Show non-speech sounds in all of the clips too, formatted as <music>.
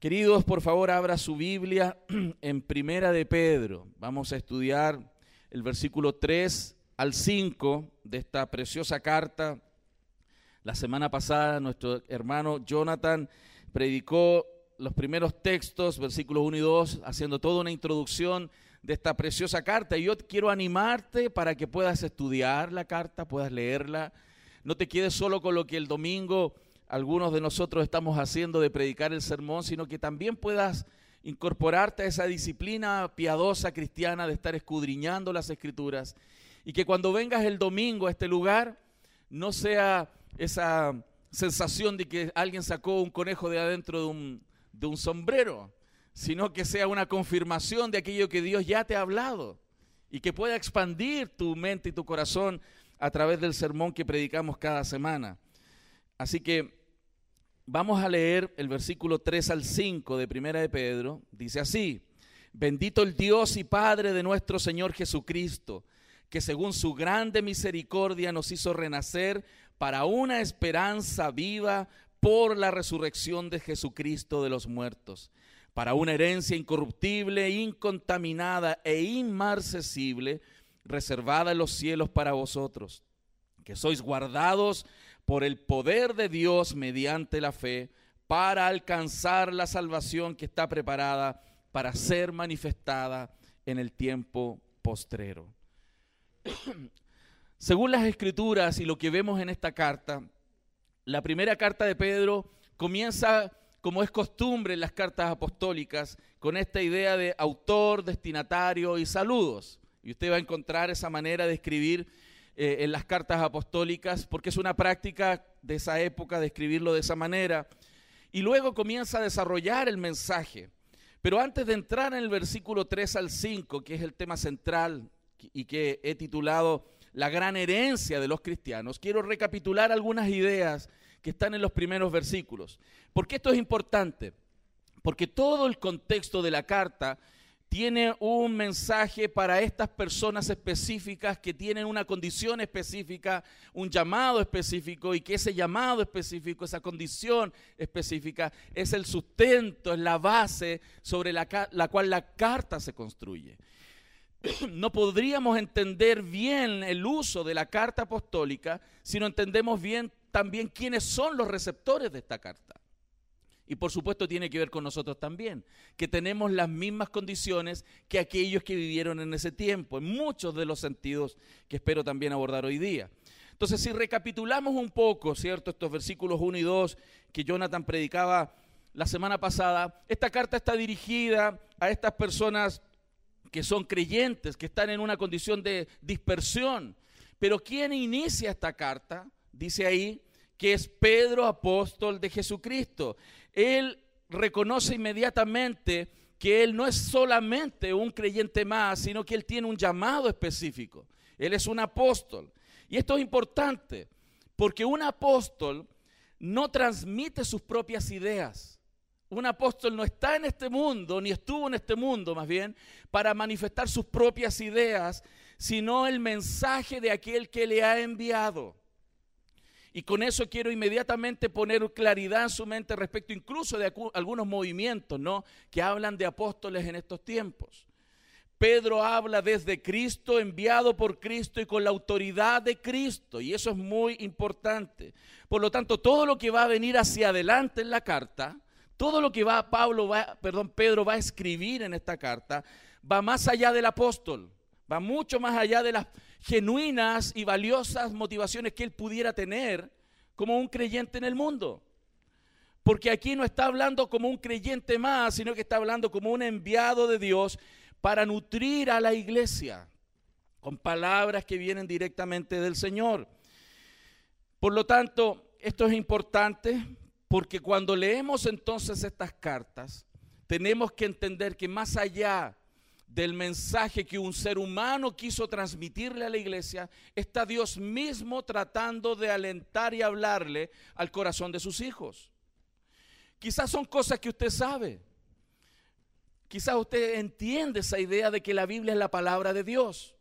Queridos, por favor, abra su Biblia <clears throat> en Primera de Pedro. Vamos a estudiar el versículo 3 al 5 de esta preciosa carta. La semana pasada nuestro hermano Jonathan predicó los primeros textos, versículos 1 y 2, haciendo toda una introducción de esta preciosa carta. Y yo quiero animarte para que puedas estudiar la carta, puedas leerla. No te quedes solo con lo que el domingo algunos de nosotros estamos haciendo de predicar el sermón, sino que también puedas incorporarte a esa disciplina piadosa cristiana de estar escudriñando las escrituras y que cuando vengas el domingo a este lugar no sea esa sensación de que alguien sacó un conejo de adentro de un, de un sombrero, sino que sea una confirmación de aquello que Dios ya te ha hablado y que pueda expandir tu mente y tu corazón a través del sermón que predicamos cada semana. Así que Vamos a leer el versículo 3 al 5 de Primera de Pedro. Dice así, bendito el Dios y Padre de nuestro Señor Jesucristo, que según su grande misericordia nos hizo renacer para una esperanza viva por la resurrección de Jesucristo de los muertos, para una herencia incorruptible, incontaminada e inmarcesible, reservada en los cielos para vosotros, que sois guardados por el poder de Dios mediante la fe para alcanzar la salvación que está preparada para ser manifestada en el tiempo postrero. <clears throat> Según las escrituras y lo que vemos en esta carta, la primera carta de Pedro comienza, como es costumbre en las cartas apostólicas, con esta idea de autor, destinatario y saludos. Y usted va a encontrar esa manera de escribir eh, en las cartas apostólicas, porque es una práctica de esa época de escribirlo de esa manera. Y luego comienza a desarrollar el mensaje. Pero antes de entrar en el versículo 3 al 5, que es el tema central y que he titulado La gran herencia de los cristianos, quiero recapitular algunas ideas que están en los primeros versículos. ¿Por qué esto es importante? Porque todo el contexto de la carta tiene un mensaje para estas personas específicas que tienen una condición específica, un llamado específico y que ese llamado específico, esa condición específica es el sustento, es la base sobre la, cual la carta se construye. <clears throat> No podríamos entender bien el uso de la carta apostólica si no entendemos bien también quiénes son los receptores de esta carta. Y por supuesto tiene que ver con nosotros también, que tenemos las mismas condiciones que aquellos que vivieron en ese tiempo, en muchos de los sentidos que espero también abordar hoy día. Entonces, si recapitulamos un poco, ¿cierto? Estos versículos 1 y 2 que Jonathan predicaba la semana pasada, esta carta está dirigida a estas personas que son creyentes, que están en una condición de dispersión. Pero ¿quién inicia esta carta? Dice ahí que es Pedro, apóstol de Jesucristo él reconoce inmediatamente que él no es solamente un creyente más, sino que él tiene un llamado específico. Él es un apóstol. Y esto es importante, porque un apóstol no transmite sus propias ideas. Un apóstol no está en este mundo, ni estuvo en este mundo más bien, para manifestar sus propias ideas, sino el mensaje de aquel que le ha enviado. Y con eso quiero inmediatamente poner claridad en su mente respecto incluso de algunos movimientos, ¿no? Que hablan de apóstoles en estos tiempos. Pedro habla desde Cristo, enviado por Cristo y con la autoridad de Cristo. Y eso es muy importante. Por lo tanto, todo lo que va a venir hacia adelante en la carta, todo lo que va Pablo va, perdón, Pedro va a escribir en esta carta, va más allá del apóstol, va mucho más allá de las genuinas y valiosas motivaciones que él pudiera tener como un creyente en el mundo. Porque aquí no está hablando como un creyente más, sino que está hablando como un enviado de Dios para nutrir a la iglesia con palabras que vienen directamente del Señor. Por lo tanto, esto es importante porque cuando leemos entonces estas cartas, tenemos que entender que más allá del mensaje que un ser humano quiso transmitirle a la iglesia, está Dios mismo tratando de alentar y hablarle al corazón de sus hijos. Quizás son cosas que usted sabe. Quizás usted entiende esa idea de que la Biblia es la palabra de Dios.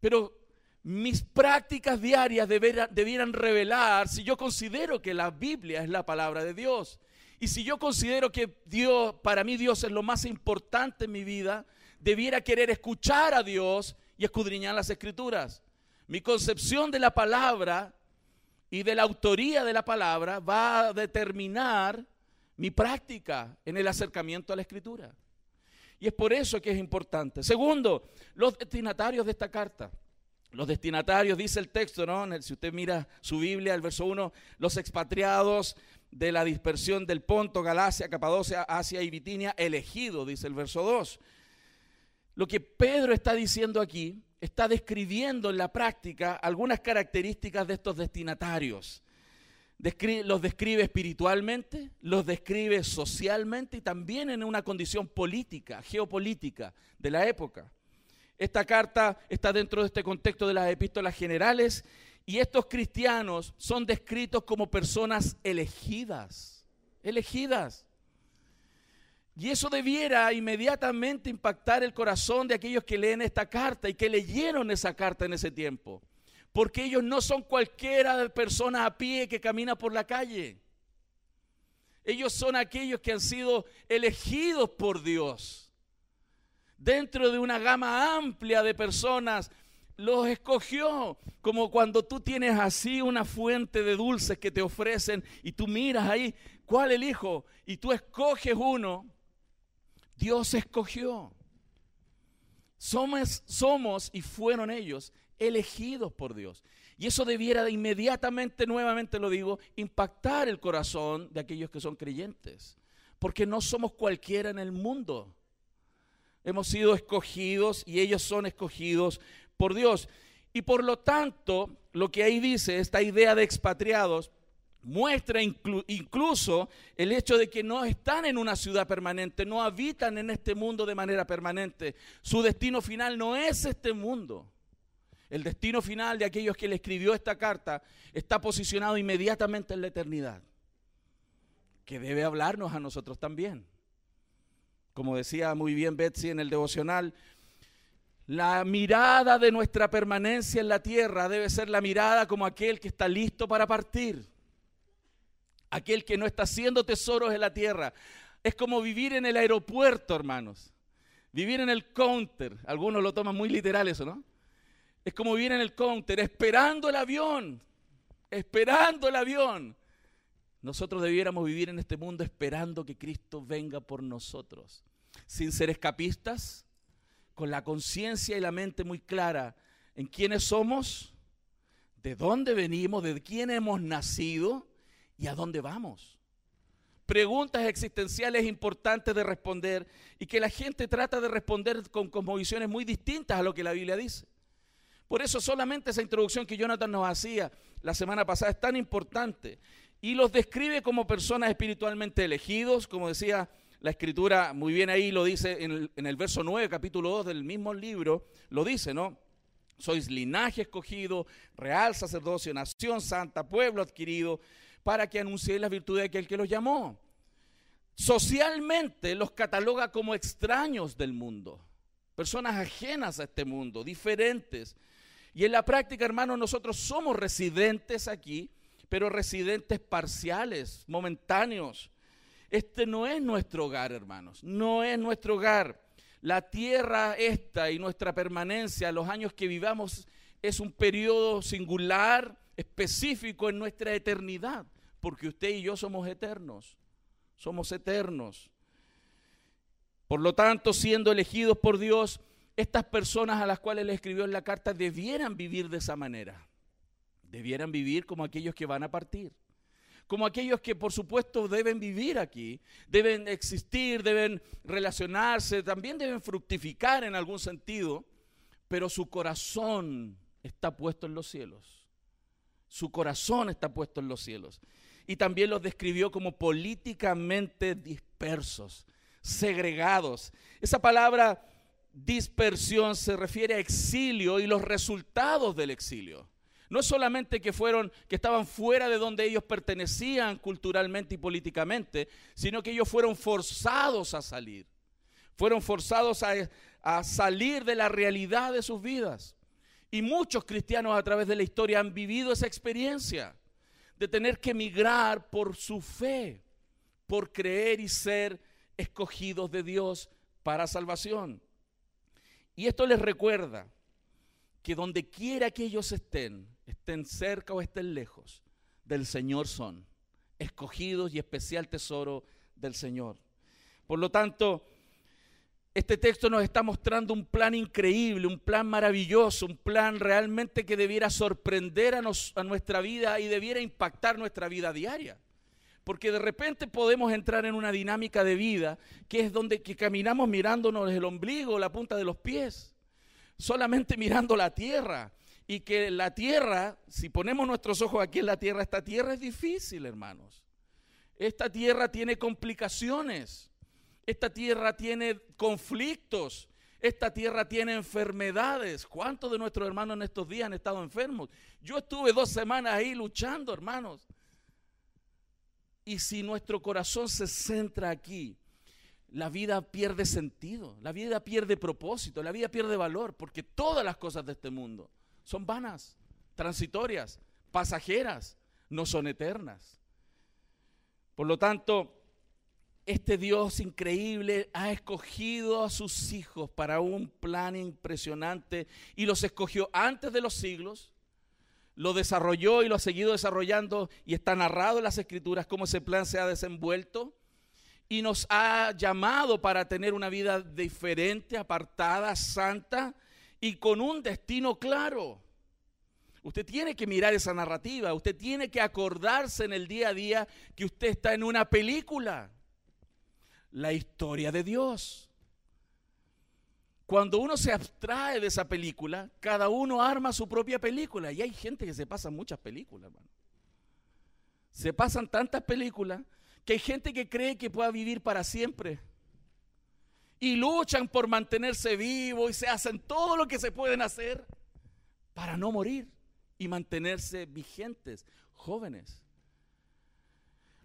Pero mis prácticas diarias debieran, revelar si yo considero que la Biblia es la palabra de Dios. Y si yo considero que Dios, para mí Dios es lo más importante en mi vida, debiera querer escuchar a Dios y escudriñar las escrituras. Mi concepción de la palabra y de la autoría de la palabra va a determinar mi práctica en el acercamiento a la escritura. Y es por eso que es importante. Segundo, los destinatarios de esta carta. Los destinatarios, dice el texto, ¿no? Si usted mira su Biblia, el verso 1, los expatriados de la dispersión del Ponto, Galacia, Capadocia, Asia y Bitinia, elegidos, dice el verso 2. Lo que Pedro está diciendo aquí, está describiendo en la práctica algunas características de estos destinatarios. los describe espiritualmente, los describe socialmente y también en una condición política, geopolítica de la época. Esta carta está dentro de este contexto de las epístolas generales y estos cristianos son descritos como personas elegidas, elegidas. Y eso debiera inmediatamente impactar el corazón de aquellos que leen esta carta y que leyeron esa carta en ese tiempo. Porque ellos no son cualquiera de personas a pie que camina por la calle. Ellos son aquellos que han sido elegidos por Dios dentro de una gama amplia de personas, los escogió, como cuando tú tienes así una fuente de dulces que te ofrecen y tú miras ahí, ¿cuál elijo? Y tú escoges uno, Dios escogió. Somos, somos y fueron ellos elegidos por Dios. Y eso debiera de inmediatamente, nuevamente lo digo, impactar el corazón de aquellos que son creyentes. Porque no somos cualquiera en el mundo hemos sido escogidos y ellos son escogidos por Dios. Y por lo tanto, lo que ahí dice, esta idea de expatriados, muestra incluso el hecho de que no están en una ciudad permanente, no habitan en este mundo de manera permanente. Su destino final no es este mundo. El destino final de aquellos que le escribió esta carta está posicionado inmediatamente en la eternidad, que debe hablarnos a nosotros también. Como decía muy bien Betsy en el devocional, la mirada de nuestra permanencia en la tierra debe ser la mirada como aquel que está listo para partir. Aquel que no está haciendo tesoros en la tierra. Es como vivir en el aeropuerto, hermanos. Vivir en el counter. Algunos lo toman muy literal eso, ¿no? Es como vivir en el counter, esperando el avión. Esperando el avión. Nosotros debiéramos vivir en este mundo esperando que Cristo venga por nosotros, sin ser escapistas, con la conciencia y la mente muy clara en quiénes somos, de dónde venimos, de quién hemos nacido y a dónde vamos. Preguntas existenciales importantes de responder y que la gente trata de responder con cosmovisiones muy distintas a lo que la Biblia dice. Por eso solamente esa introducción que Jonathan nos hacía la semana pasada es tan importante y los describe como personas espiritualmente elegidos, como decía la escritura, muy bien ahí lo dice en el, verso 9, capítulo 2 del mismo libro, lo dice, ¿no? Sois linaje escogido, real sacerdocio, nación santa, pueblo adquirido, para que anunciéis la virtud de aquel que los llamó. Socialmente los cataloga como extraños del mundo, personas ajenas a este mundo, diferentes. Y en la práctica, hermanos, nosotros somos residentes aquí, pero residentes parciales, momentáneos. Este no es nuestro hogar, hermanos, no es nuestro hogar. La tierra esta y nuestra permanencia, los años que vivamos, es un periodo singular, específico en nuestra eternidad, porque usted y yo somos eternos, somos eternos. Por lo tanto, siendo elegidos por Dios, estas personas a las cuales le escribió en la carta debieran vivir de esa manera. Debieran vivir como aquellos que van a partir. Como aquellos que por supuesto deben vivir aquí, deben existir, deben relacionarse, también deben fructificar en algún sentido, pero su corazón está puesto en los cielos. Su corazón está puesto en los cielos. Y también los describió como políticamente dispersos, segregados. Esa palabra dispersión se refiere a exilio y los resultados del exilio. No solamente que fueron, que estaban fuera de donde ellos pertenecían culturalmente y políticamente, sino que ellos fueron forzados a salir. Fueron forzados a, a salir de la realidad de sus vidas. Y muchos cristianos a través de la historia han vivido esa experiencia de tener que emigrar por su fe, por creer y ser escogidos de Dios para salvación. Y esto les recuerda que donde quiera que ellos estén, estén cerca o estén lejos, del Señor son, escogidos y especial tesoro del Señor. Por lo tanto, este texto nos está mostrando un plan increíble, un plan maravilloso, un plan realmente que debiera sorprender a, a, nuestra vida y debiera impactar nuestra vida diaria. Porque de repente podemos entrar en una dinámica de vida que es donde que caminamos mirándonos el ombligo, la punta de los pies, solamente mirando la tierra. Y que la tierra, si ponemos nuestros ojos aquí en la tierra, esta tierra es difícil, hermanos. Esta tierra tiene complicaciones. Esta tierra tiene conflictos. Esta tierra tiene enfermedades. ¿Cuántos de nuestros hermanos en estos días han estado enfermos? Yo estuve dos semanas ahí luchando, hermanos. Y si nuestro corazón se centra aquí, la vida pierde sentido, la vida pierde propósito, la vida pierde valor, porque todas las cosas de este mundo son vanas, transitorias, pasajeras, no son eternas. Por lo tanto, este Dios increíble ha escogido a sus hijos para un plan impresionante y los escogió antes de los siglos lo desarrolló y lo ha seguido desarrollando y está narrado en las escrituras cómo ese plan se ha desenvuelto y nos ha llamado para tener una vida diferente, apartada, santa y con un destino claro. Usted tiene que mirar esa narrativa, usted tiene que acordarse en el día a día que usted está en una película, la historia de Dios. Cuando uno se abstrae de esa película, cada uno arma su propia película. Y hay gente que se pasa muchas películas, hermano. Se pasan tantas películas que hay gente que cree que pueda vivir para siempre. Y luchan por mantenerse vivo y se hacen todo lo que se pueden hacer para no morir y mantenerse vigentes, jóvenes.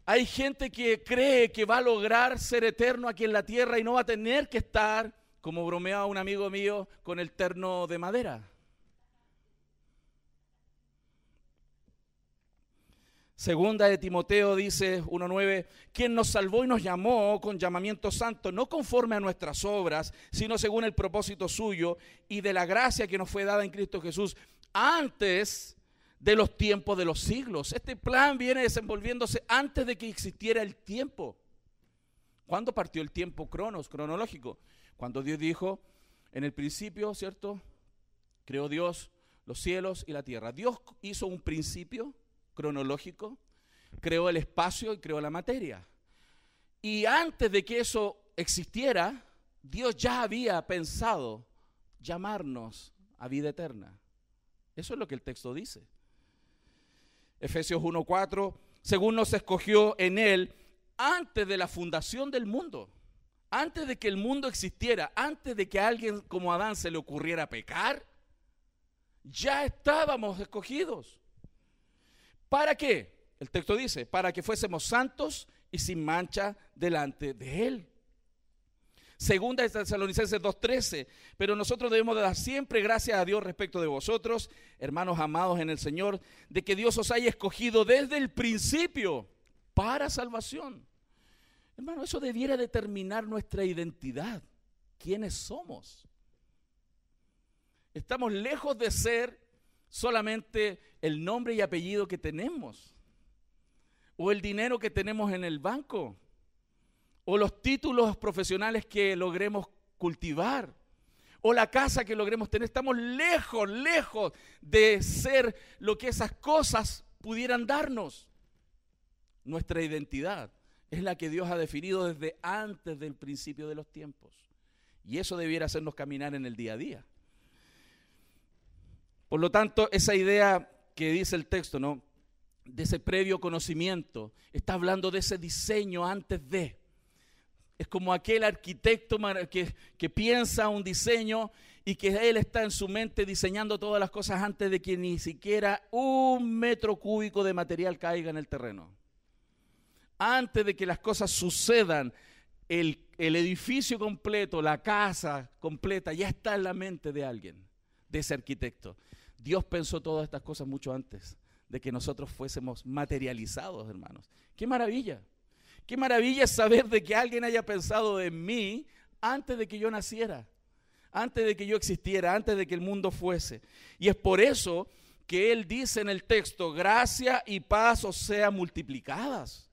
Hay gente que cree que va a lograr ser eterno aquí en la tierra y no va a tener que estar como bromeaba un amigo mío con el terno de madera. Segunda de Timoteo dice 1.9, quien nos salvó y nos llamó con llamamiento santo, no conforme a nuestras obras, sino según el propósito suyo y de la gracia que nos fue dada en Cristo Jesús antes de los tiempos de los siglos. Este plan viene desenvolviéndose antes de que existiera el tiempo. ¿Cuándo partió el tiempo cronos, cronológico? Cuando Dios dijo, en el principio, ¿cierto? Creó Dios los cielos y la tierra. Dios hizo un principio cronológico, creó el espacio y creó la materia. Y antes de que eso existiera, Dios ya había pensado llamarnos a vida eterna. Eso es lo que el texto dice. Efesios 1:4, según nos escogió en él antes de la fundación del mundo antes de que el mundo existiera, antes de que a alguien como Adán se le ocurriera pecar, ya estábamos escogidos. ¿Para qué? El texto dice, para que fuésemos santos y sin mancha delante de Él. Segunda de Tesalonicenses 2.13, pero nosotros debemos dar siempre gracias a Dios respecto de vosotros, hermanos amados en el Señor, de que Dios os haya escogido desde el principio para salvación Hermano, eso debiera determinar nuestra identidad. ¿Quiénes somos? Estamos lejos de ser solamente el nombre y apellido que tenemos, o el dinero que tenemos en el banco, o los títulos profesionales que logremos cultivar, o la casa que logremos tener. Estamos lejos, lejos de ser lo que esas cosas pudieran darnos. Nuestra identidad es la que Dios ha definido desde antes del principio de los tiempos. Y eso debiera hacernos caminar en el día a día. Por lo tanto, esa idea que dice el texto, ¿no? De ese previo conocimiento, está hablando de ese diseño antes de. Es como aquel arquitecto que, que piensa un diseño y que él está en su mente diseñando todas las cosas antes de que ni siquiera un metro cúbico de material caiga en el terreno antes de que las cosas sucedan, el, edificio completo, la casa completa, ya está en la mente de alguien, de ese arquitecto. Dios pensó todas estas cosas mucho antes de que nosotros fuésemos materializados, hermanos. ¡Qué maravilla! Qué maravilla saber de que alguien haya pensado en mí antes de que yo naciera, antes de que yo existiera, antes de que el mundo fuese. Y es por eso que él dice en el texto, gracia y paz os sean multiplicadas.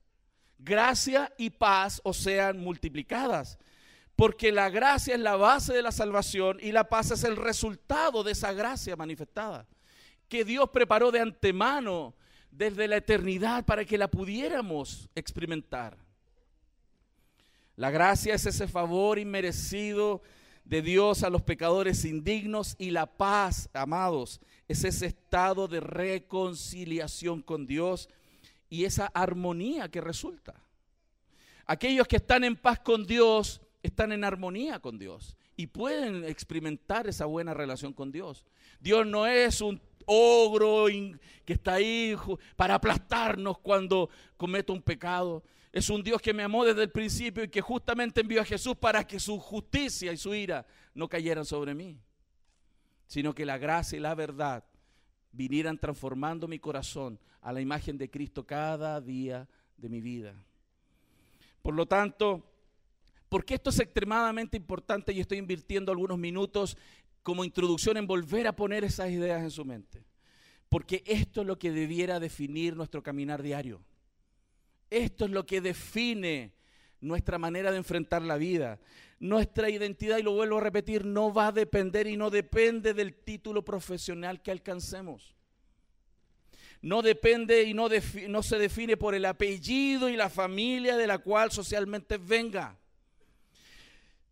Gracia y paz os sean multiplicadas. Porque la gracia es la base de la salvación y la paz es el resultado de esa gracia manifestada. Que Dios preparó de antemano desde la eternidad para que la pudiéramos experimentar. La gracia es ese favor inmerecido de Dios a los pecadores indignos y la paz, amados, es ese estado de reconciliación con Dios y esa armonía que resulta. Aquellos que están en paz con Dios están en armonía con Dios y pueden experimentar esa buena relación con Dios. Dios no es un ogro que está ahí para aplastarnos cuando cometo un pecado. Es un Dios que me amó desde el principio y que justamente envió a Jesús para que su justicia y su ira no cayeran sobre mí, sino que la gracia y la verdad vinieran transformando mi corazón a la imagen de Cristo cada día de mi vida. Por lo tanto, porque esto es extremadamente importante y estoy invirtiendo algunos minutos como introducción en volver a poner esas ideas en su mente. Porque esto es lo que debiera definir nuestro caminar diario. Esto es lo que define nuestra manera de enfrentar la vida. Nuestra identidad, y lo vuelvo a repetir, no va a depender y no depende del título profesional que alcancemos. No depende y no, no se define por el apellido y la familia de la cual socialmente venga.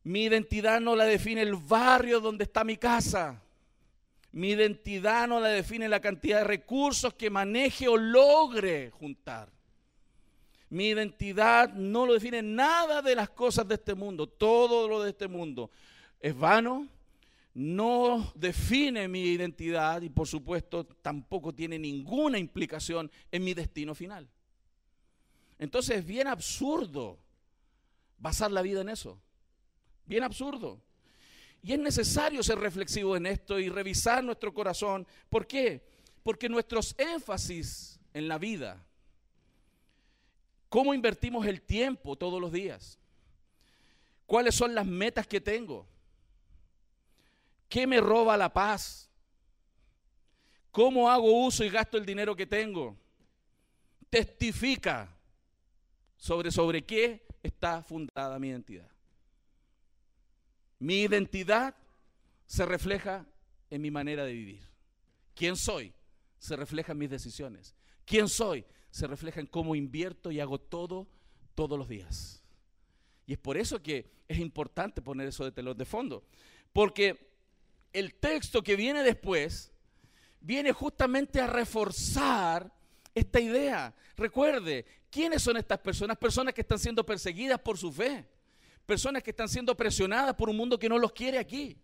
Mi identidad no la define el barrio donde está mi casa. Mi identidad no la define la cantidad de recursos que maneje o logre juntar. Mi identidad no lo define nada de las cosas de este mundo. Todo lo de este mundo es vano, no define mi identidad y por supuesto tampoco tiene ninguna implicación en mi destino final. Entonces es bien absurdo basar la vida en eso. Bien absurdo. Y es necesario ser reflexivo en esto y revisar nuestro corazón. ¿Por qué? Porque nuestros énfasis en la vida, cómo invertimos el tiempo todos los días, cuáles son las metas que tengo, qué me roba la paz, cómo hago uso y gasto el dinero que tengo, testifica sobre, sobre qué está fundada mi identidad. Mi identidad se refleja en mi manera de vivir. ¿Quién soy? Se refleja en mis decisiones. ¿Quién soy? Se refleja en cómo invierto y hago todo todos los días. Y es por eso que es importante poner eso de telón de fondo. Porque el texto que viene después viene justamente a reforzar esta idea. Recuerde, ¿quiénes son estas personas? Personas que están siendo perseguidas por su fe. Personas que están siendo presionadas por un mundo que no los quiere aquí.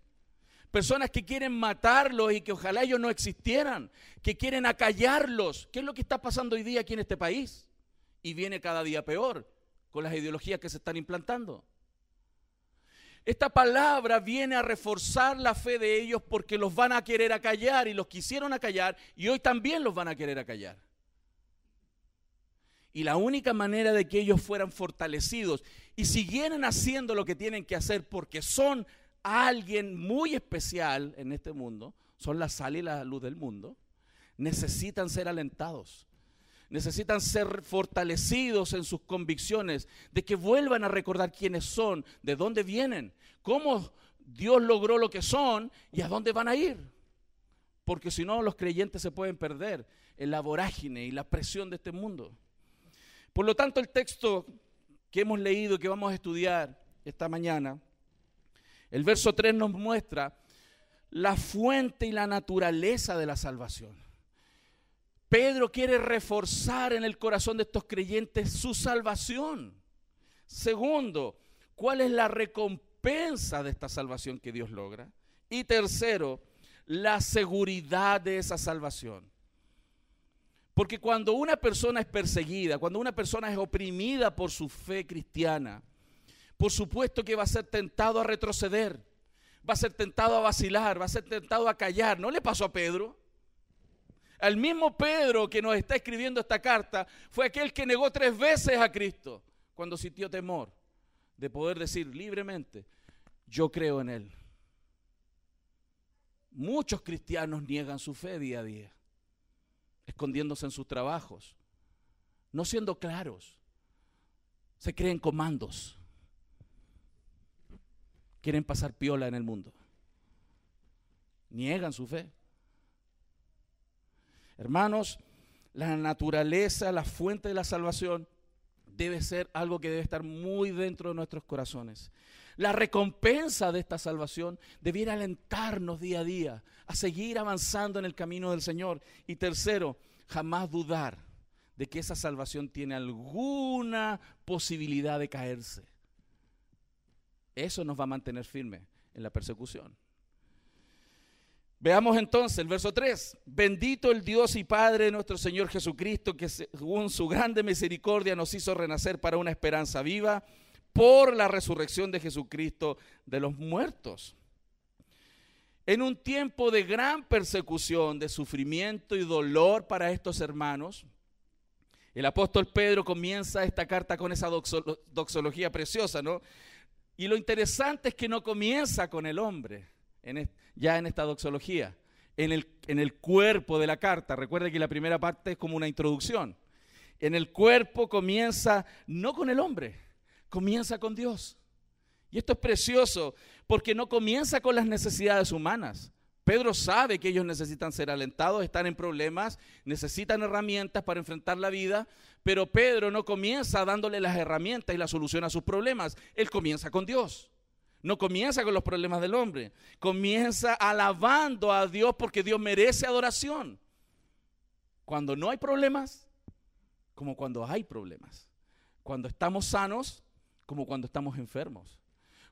Personas que quieren matarlos y que ojalá ellos no existieran. Que quieren acallarlos. ¿Qué es lo que está pasando hoy día aquí en este país? Y viene cada día peor con las ideologías que se están implantando. Esta palabra viene a reforzar la fe de ellos porque los van a querer acallar y los quisieron acallar y hoy también los van a querer acallar. Y la única manera de que ellos fueran fortalecidos y siguieran haciendo lo que tienen que hacer porque son alguien muy especial en este mundo, son la sal y la luz del mundo, necesitan ser alentados. Necesitan ser fortalecidos en sus convicciones, de que vuelvan a recordar quiénes son, de dónde vienen, cómo Dios logró lo que son y a dónde van a ir. Porque si no, los creyentes se pueden perder en la vorágine y la presión de este mundo. Por lo tanto, el texto que hemos leído que vamos a estudiar esta mañana, el verso 3 nos muestra la fuente y la naturaleza de la salvación. Pedro quiere reforzar en el corazón de estos creyentes su salvación. Segundo, ¿cuál es la recompensa de esta salvación que Dios logra? Y tercero, la seguridad de esa salvación. Porque cuando una persona es perseguida, cuando una persona es oprimida por su fe cristiana, por supuesto que va a ser tentado a retroceder, va a ser tentado a vacilar, va a ser tentado a callar. ¿No le pasó a Pedro? Al mismo Pedro que nos está escribiendo esta carta fue aquel que negó tres veces a Cristo cuando sintió temor de poder decir libremente, yo creo en Él. Muchos cristianos niegan su fe día a día, escondiéndose en sus trabajos, no siendo claros. Se creen comandos. Quieren pasar piola en el mundo. Niegan su fe. Hermanos, la naturaleza, la fuente de la salvación debe ser algo que debe estar muy dentro de nuestros corazones. La recompensa de esta salvación debiera alentarnos día a día a seguir avanzando en el camino del Señor. Y tercero, jamás dudar de que esa salvación tiene alguna posibilidad de caerse. Eso nos va a mantener firme en la persecución. Veamos entonces el verso 3. Bendito el Dios y Padre de nuestro Señor Jesucristo, que según su grande misericordia nos hizo renacer para una esperanza viva por la resurrección de Jesucristo de los muertos. En un tiempo de gran persecución, de sufrimiento y dolor para estos hermanos, el apóstol Pedro comienza esta carta con esa doxología preciosa, ¿no? Y lo interesante es que no comienza con el hombre ya en esta doxología, en el, en el cuerpo de la carta. Recuerde que la primera parte es como una introducción. En el cuerpo comienza no con el hombre, comienza con Dios. Y esto es precioso porque no comienza con las necesidades humanas. Pedro sabe que ellos necesitan ser alentados, están en problemas, necesitan herramientas para enfrentar la vida, pero Pedro no comienza dándole las herramientas y la solución a sus problemas, él comienza con Dios. No comienza con los problemas del hombre. Comienza alabando a Dios porque Dios merece adoración. Cuando no hay problemas, como cuando hay problemas. Cuando estamos sanos, como cuando estamos enfermos.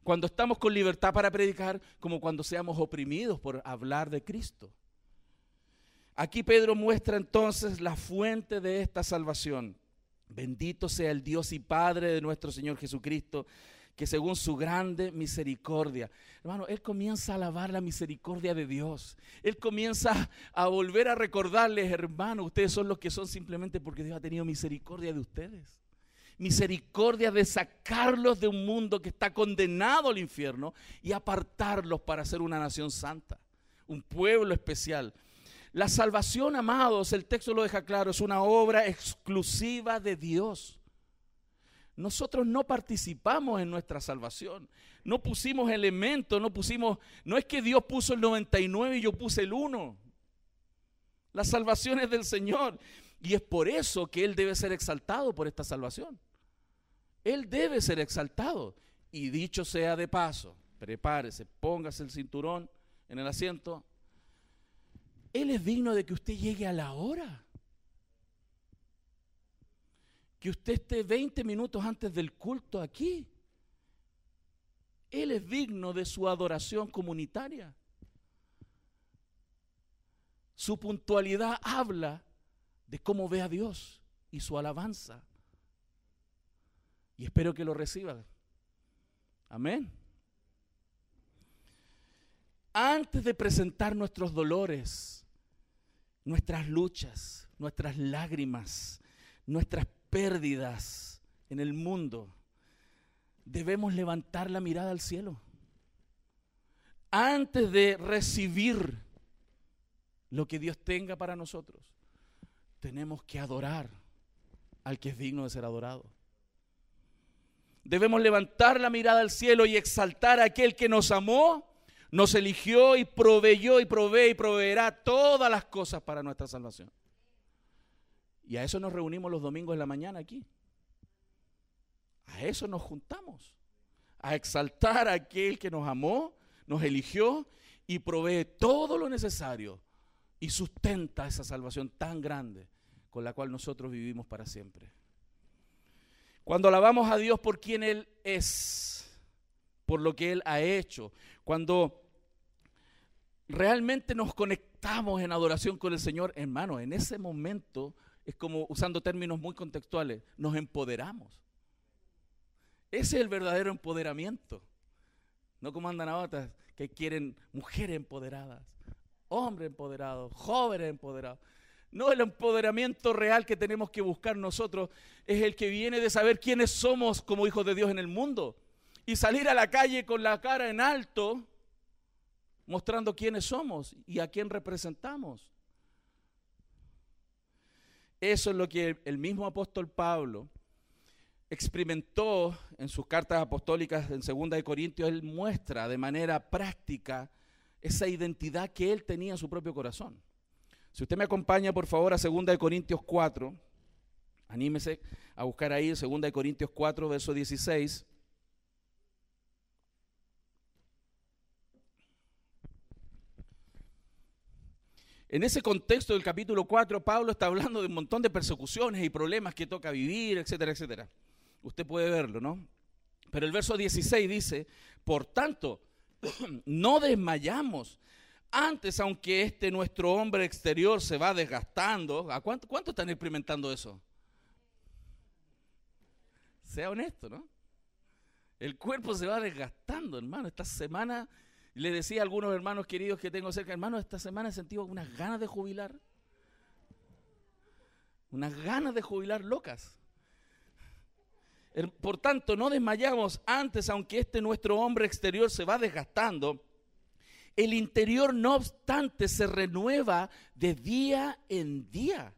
Cuando estamos con libertad para predicar, como cuando seamos oprimidos por hablar de Cristo. Aquí Pedro muestra entonces la fuente de esta salvación. Bendito sea el Dios y Padre de nuestro Señor Jesucristo que según su grande misericordia, hermano, Él comienza a alabar la misericordia de Dios. Él comienza a volver a recordarles, hermano, ustedes son los que son simplemente porque Dios ha tenido misericordia de ustedes. Misericordia de sacarlos de un mundo que está condenado al infierno y apartarlos para ser una nación santa, un pueblo especial. La salvación, amados, el texto lo deja claro, es una obra exclusiva de Dios. Nosotros no participamos en nuestra salvación. No pusimos elementos, no pusimos, no es que Dios puso el 99 y yo puse el 1. La salvación es del Señor. Y es por eso que Él debe ser exaltado por esta salvación. Él debe ser exaltado. Y dicho sea de paso, prepárese, póngase el cinturón en el asiento. Él es digno de que usted llegue a la hora que usted esté 20 minutos antes del culto aquí. Él es digno de su adoración comunitaria. Su puntualidad habla de cómo ve a Dios y su alabanza. Y espero que lo reciba. Amén. Antes de presentar nuestros dolores, nuestras luchas, nuestras lágrimas, nuestras pérdidas en el mundo, debemos levantar la mirada al cielo. Antes de recibir lo que Dios tenga para nosotros, tenemos que adorar al que es digno de ser adorado. Debemos levantar la mirada al cielo y exaltar a aquel que nos amó, nos eligió y proveyó y provee y proveerá todas las cosas para nuestra salvación. Y a eso nos reunimos los domingos en la mañana aquí. A eso nos juntamos. A exaltar a aquel que nos amó, nos eligió y provee todo lo necesario y sustenta esa salvación tan grande con la cual nosotros vivimos para siempre. Cuando alabamos a Dios por quien Él es, por lo que Él ha hecho, cuando realmente nos conectamos en adoración con el Señor, hermano, en ese momento es como usando términos muy contextuales, nos empoderamos. Ese es el verdadero empoderamiento. No como andan ahora que quieren mujeres empoderadas, hombres empoderados, jóvenes empoderados. No, el empoderamiento real que tenemos que buscar nosotros es el que viene de saber quiénes somos como hijos de Dios en el mundo. Y salir a la calle con la cara en alto, mostrando quiénes somos y a quién representamos. Eso es lo que el mismo apóstol Pablo experimentó en sus cartas apostólicas en 2 de Corintios, él muestra de manera práctica esa identidad que él tenía en su propio corazón. Si usted me acompaña, por favor, a 2 de Corintios 4, anímese a buscar ahí 2 de Corintios 4, verso 16. En ese contexto del capítulo 4, Pablo está hablando de un montón de persecuciones y problemas que toca vivir, etcétera, etcétera. Usted puede verlo, ¿no? Pero el verso 16 dice, por tanto, <clears throat> no desmayamos. Antes, aunque este nuestro hombre exterior se va desgastando, ¿a cuánto, cuánto están experimentando eso? Sea honesto, ¿no? El cuerpo se va desgastando, hermano. Esta semana, le decía a algunos hermanos queridos que tengo cerca, hermano, esta semana he sentido unas ganas de jubilar. Unas ganas de jubilar locas. Por tanto, no desmayamos antes, aunque este nuestro hombre exterior se va desgastando. El interior, no obstante, se renueva de día en día.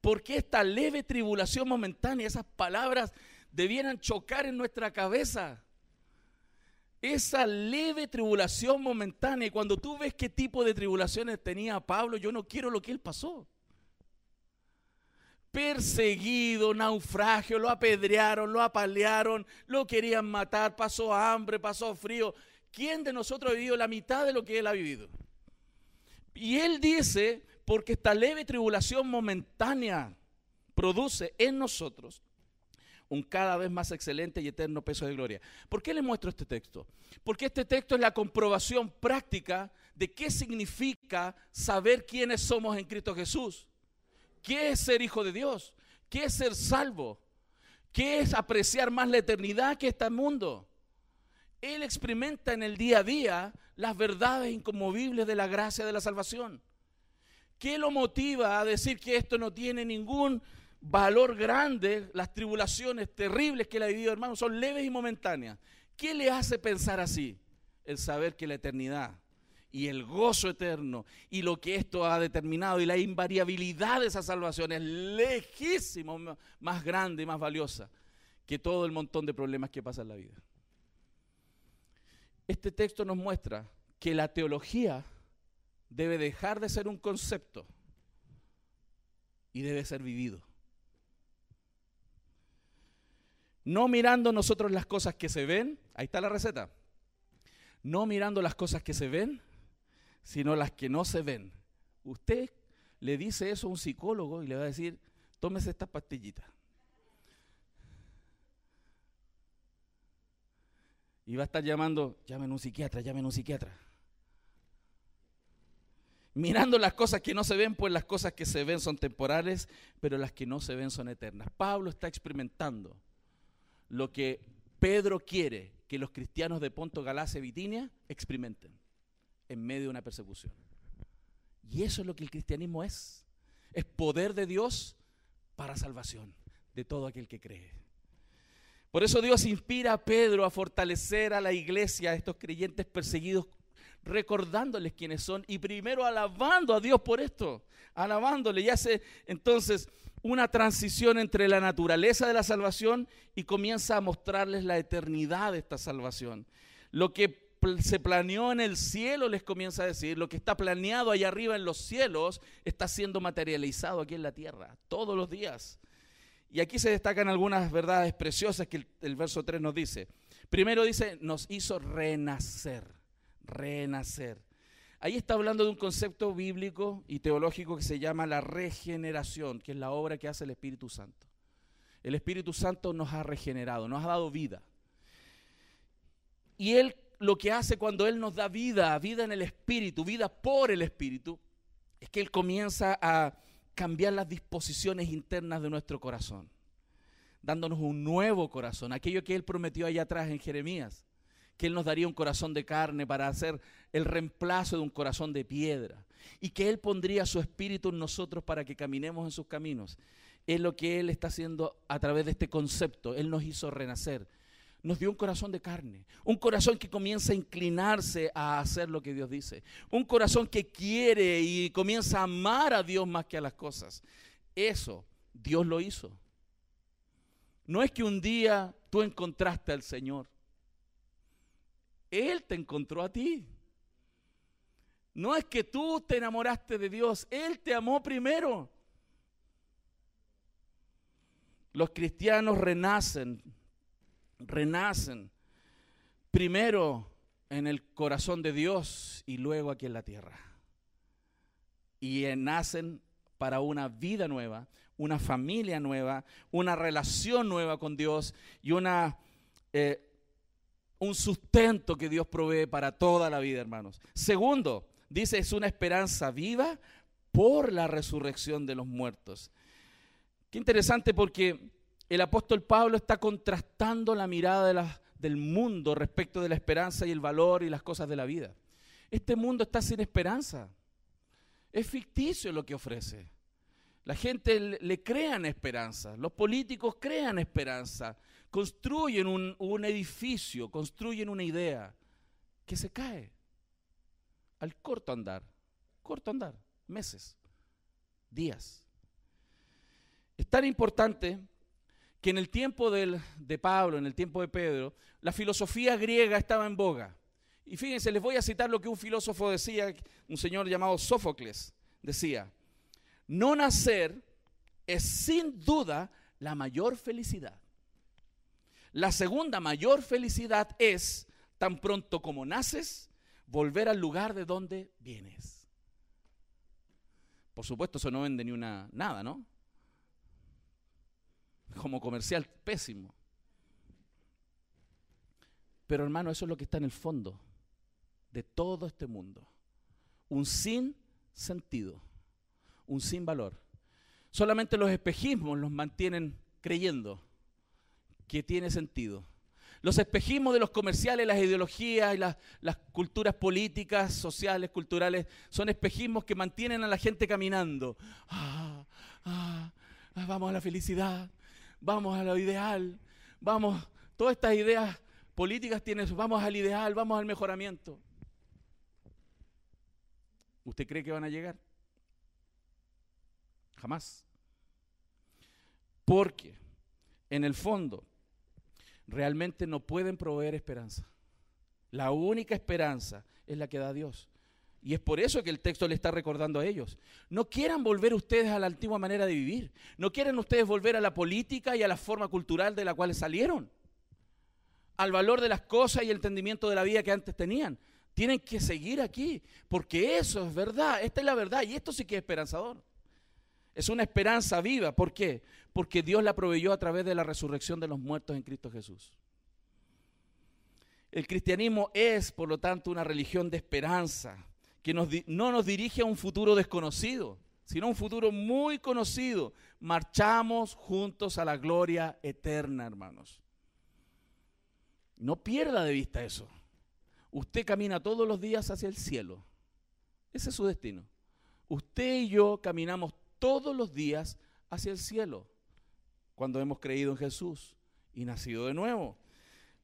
Porque esta leve tribulación momentánea, esas palabras debieran chocar en nuestra cabeza. Esa leve tribulación momentánea, y cuando tú ves qué tipo de tribulaciones tenía Pablo, yo no quiero lo que él pasó perseguido, naufragio, lo apedrearon, lo apalearon, lo querían matar, pasó hambre, pasó frío. ¿Quién de nosotros ha vivido la mitad de lo que él ha vivido? Y él dice, porque esta leve tribulación momentánea produce en nosotros un cada vez más excelente y eterno peso de gloria. ¿Por qué le muestro este texto? Porque este texto es la comprobación práctica de qué significa saber quiénes somos en Cristo Jesús. ¿Qué es ser hijo de Dios? ¿Qué es ser salvo? ¿Qué es apreciar más la eternidad que este mundo? Él experimenta en el día a día las verdades inconmovibles de la gracia de la salvación. ¿Qué lo motiva a decir que esto no tiene ningún valor grande? Las tribulaciones terribles que él ha vivido, hermano, son leves y momentáneas. ¿Qué le hace pensar así? El saber que la eternidad y el gozo eterno y lo que esto ha determinado y la invariabilidad de esa salvación es lejísimo más grande y más valiosa que todo el montón de problemas que pasa en la vida. Este texto nos muestra que la teología debe dejar de ser un concepto y debe ser vivido. No mirando nosotros las cosas que se ven, ahí está la receta. No mirando las cosas que se ven, sino las que no se ven. Usted le dice eso a un psicólogo y le va a decir, tómese esta pastillita. Y va a estar llamando, llamen un psiquiatra, llamen un psiquiatra. Mirando las cosas que no se ven, pues las cosas que se ven son temporales, pero las que no se ven son eternas. Pablo está experimentando lo que Pedro quiere que los cristianos de Ponto, Galacia y Bitinia experimenten en medio de una persecución. Y eso es lo que el cristianismo es. Es poder de Dios para salvación de todo aquel que cree. Por eso Dios inspira a Pedro a fortalecer a la iglesia, a estos creyentes perseguidos, recordándoles quiénes son y primero alabando a Dios por esto, alabándole. Y hace entonces una transición entre la naturaleza de la salvación y comienza a mostrarles la eternidad de esta salvación. Lo que se planeó en el cielo, les comienza a decir, lo que está planeado allá arriba en los cielos está siendo materializado aquí en la tierra, todos los días. Y aquí se destacan algunas verdades preciosas que el, verso 3 nos dice. Primero dice, nos hizo renacer, renacer. Ahí está hablando de un concepto bíblico y teológico que se llama la regeneración, que es la obra que hace el Espíritu Santo. El Espíritu Santo nos ha regenerado, nos ha dado vida. Y Él lo que hace cuando Él nos da vida, vida en el Espíritu, vida por el Espíritu, es que Él comienza a cambiar las disposiciones internas de nuestro corazón, dándonos un nuevo corazón, aquello que Él prometió allá atrás en Jeremías, que Él nos daría un corazón de carne para hacer el reemplazo de un corazón de piedra y que Él pondría su espíritu en nosotros para que caminemos en sus caminos. Es lo que Él está haciendo a través de este concepto. Él nos hizo renacer. Nos dio un corazón de carne, un corazón que comienza a inclinarse a hacer lo que Dios dice, un corazón que quiere y comienza a amar a Dios más que a las cosas. Eso Dios lo hizo. No es que un día tú encontraste al Señor. Él te encontró a ti. No es que tú te enamoraste de Dios, Él te amó primero. Los cristianos renacen, renacen primero en el corazón de Dios y luego aquí en la tierra. Y nacen para una vida nueva, una familia nueva, una relación nueva con Dios y una, eh, un sustento que Dios provee para toda la vida, hermanos. Segundo, dice, es una esperanza viva por la resurrección de los muertos. Qué interesante porque el apóstol Pablo está contrastando la mirada del mundo respecto de la esperanza y el valor y las cosas de la vida. Este mundo está sin esperanza. Es ficticio lo que ofrece. La gente le, crea esperanza, los políticos crean esperanza, construyen un, un edificio, construyen una idea que se cae al corto andar, corto andar, meses, días. Es tan importante que en el tiempo de Pablo, en el tiempo de Pedro, la filosofía griega estaba en boga. Y fíjense, les voy a citar lo que un filósofo decía, un señor llamado Sófocles, decía, no nacer es sin duda la mayor felicidad. La segunda mayor felicidad es, tan pronto como naces, volver al lugar de donde vienes. Por supuesto, eso no vende ni una nada, ¿no? Como comercial pésimo. Pero hermano, eso es lo que está en el fondo de todo este mundo. Un sin sentido un sin valor. Solamente los espejismos los mantienen creyendo que tiene sentido. Los espejismos de los comerciales, las ideologías y las, culturas políticas, sociales, culturales, son espejismos que mantienen a la gente caminando. Ah, ah, ah, vamos a la felicidad, vamos a lo ideal, vamos, todas estas ideas políticas tienen eso, vamos al ideal, vamos al mejoramiento. ¿Usted cree que van a llegar? Jamás. Porque en el fondo realmente no pueden proveer esperanza. La única esperanza es la que da Dios. Y es por eso que el texto le está recordando a ellos. No quieran volver ustedes a la antigua manera de vivir. No quieren ustedes volver a la política y a la forma cultural de la cual salieron. Al valor de las cosas y el entendimiento de la vida que antes tenían. Tienen que seguir aquí, porque eso es verdad. Esta es la verdad y esto sí que es esperanzador. Es una esperanza viva. ¿Por qué? Porque Dios la proveyó a través de la resurrección de los muertos en Cristo Jesús. El cristianismo es, por lo tanto, una religión de esperanza que no nos dirige a un futuro desconocido, sino a un futuro muy conocido. Marchamos juntos a la gloria eterna, hermanos. No pierda de vista eso. Usted camina todos los días hacia el cielo. Ese es su destino. Usted y yo caminamos todos los días hacia el cielo, cuando hemos creído en Jesús y nacido de nuevo.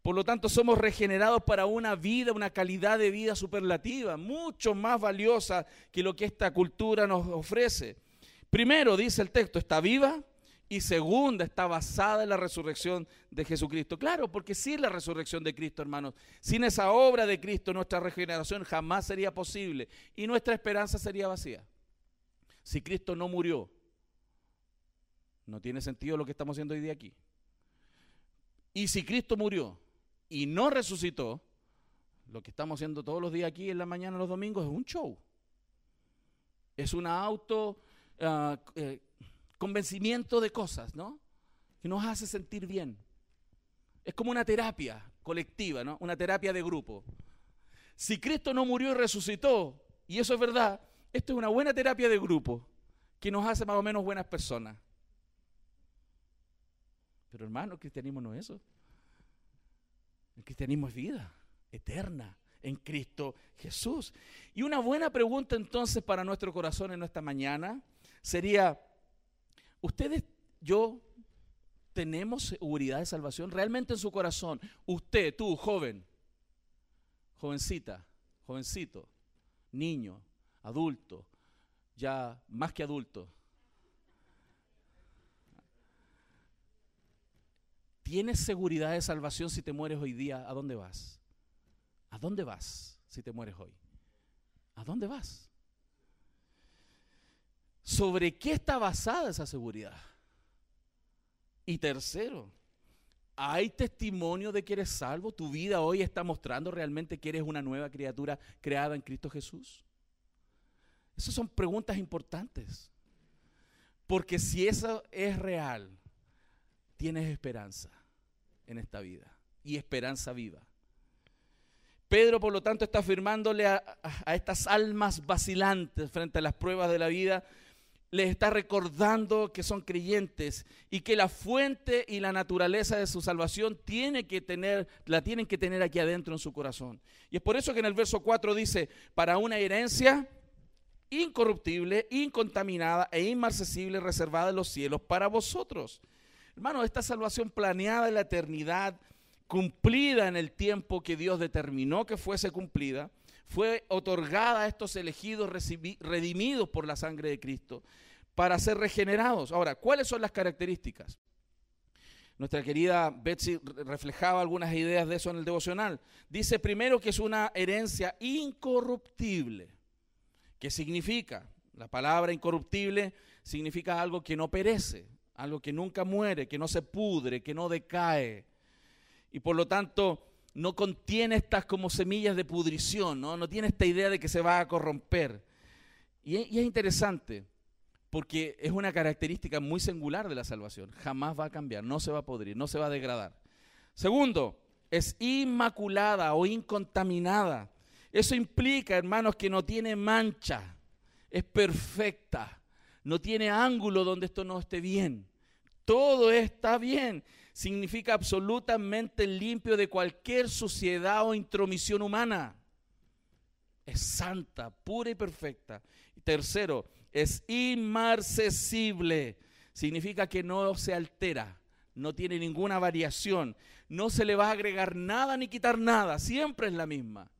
Por lo tanto, somos regenerados para una vida, una calidad de vida superlativa, mucho más valiosa que lo que esta cultura nos ofrece. Primero, dice el texto, está viva y segunda, está basada en la resurrección de Jesucristo. Claro, porque sin la resurrección de Cristo, hermanos, sin esa obra de Cristo, nuestra regeneración jamás sería posible y nuestra esperanza sería vacía. Si Cristo no murió, no tiene sentido lo que estamos haciendo hoy día aquí. Y si Cristo murió y no resucitó, lo que estamos haciendo todos los días aquí en la mañana, los domingos, es un show. Es un auto ah, eh, convencimiento de cosas, ¿no? Que nos hace sentir bien. Es como una terapia colectiva, ¿no? Una terapia de grupo. Si Cristo no murió y resucitó, y eso es verdad, esto es una buena terapia de grupo que nos hace más o menos buenas personas. Pero hermano, el cristianismo no es eso. El cristianismo es vida. eterna en Cristo Jesús. Y una buena pregunta entonces para nuestro corazón en esta mañana sería, ¿ustedes, yo, tenemos seguridad de salvación? ¿Realmente en su corazón, usted, tú, joven, jovencita, jovencito, niño, adulto, ya más que adulto, ¿Tienes seguridad de salvación si te mueres hoy día? ¿A dónde vas? ¿A dónde vas si te mueres hoy? ¿A dónde vas? ¿Sobre qué está basada esa seguridad? Y tercero, ¿hay testimonio de que eres salvo? ¿Tu vida hoy está mostrando realmente que eres una nueva criatura creada en Cristo Jesús? Esas son preguntas importantes. Porque si eso es real, tienes esperanza en esta vida y esperanza viva. Pedro, por lo tanto, está afirmándole a, estas almas vacilantes frente a las pruebas de la vida, les está recordando que son creyentes y que la fuente y la naturaleza de su salvación tiene que tener, la tienen que tener aquí adentro en su corazón. Y es por eso que en el verso 4 dice, para una herencia incorruptible, incontaminada e inmarcesible reservada en los cielos para vosotros Hermano, esta salvación planeada en la eternidad, cumplida en el tiempo que Dios determinó que fuese cumplida, fue otorgada a estos elegidos redimidos por la sangre de Cristo para ser regenerados. Ahora, ¿cuáles son las características? Nuestra querida Betsy reflejaba algunas ideas de eso en el devocional. Dice primero que es una herencia incorruptible. ¿Qué significa? La palabra incorruptible significa algo que no perece, algo que nunca muere, que no se pudre, que no decae. Y por lo tanto no contiene estas como semillas de pudrición, no, no tiene esta idea de que se va a corromper. Y, y es interesante, porque es una característica muy singular de la salvación. Jamás va a cambiar, no se va a pudrir, no se va a degradar. Segundo, es inmaculada o incontaminada. Eso implica, hermanos, que no tiene mancha, es perfecta no tiene ángulo donde esto no esté bien. Todo está bien. Significa absolutamente limpio de cualquier suciedad o intromisión humana. Es santa, pura y perfecta. Y tercero, es inmarcesible. Significa que no se altera, no tiene ninguna variación, no se le va a agregar nada ni quitar nada, siempre es la misma.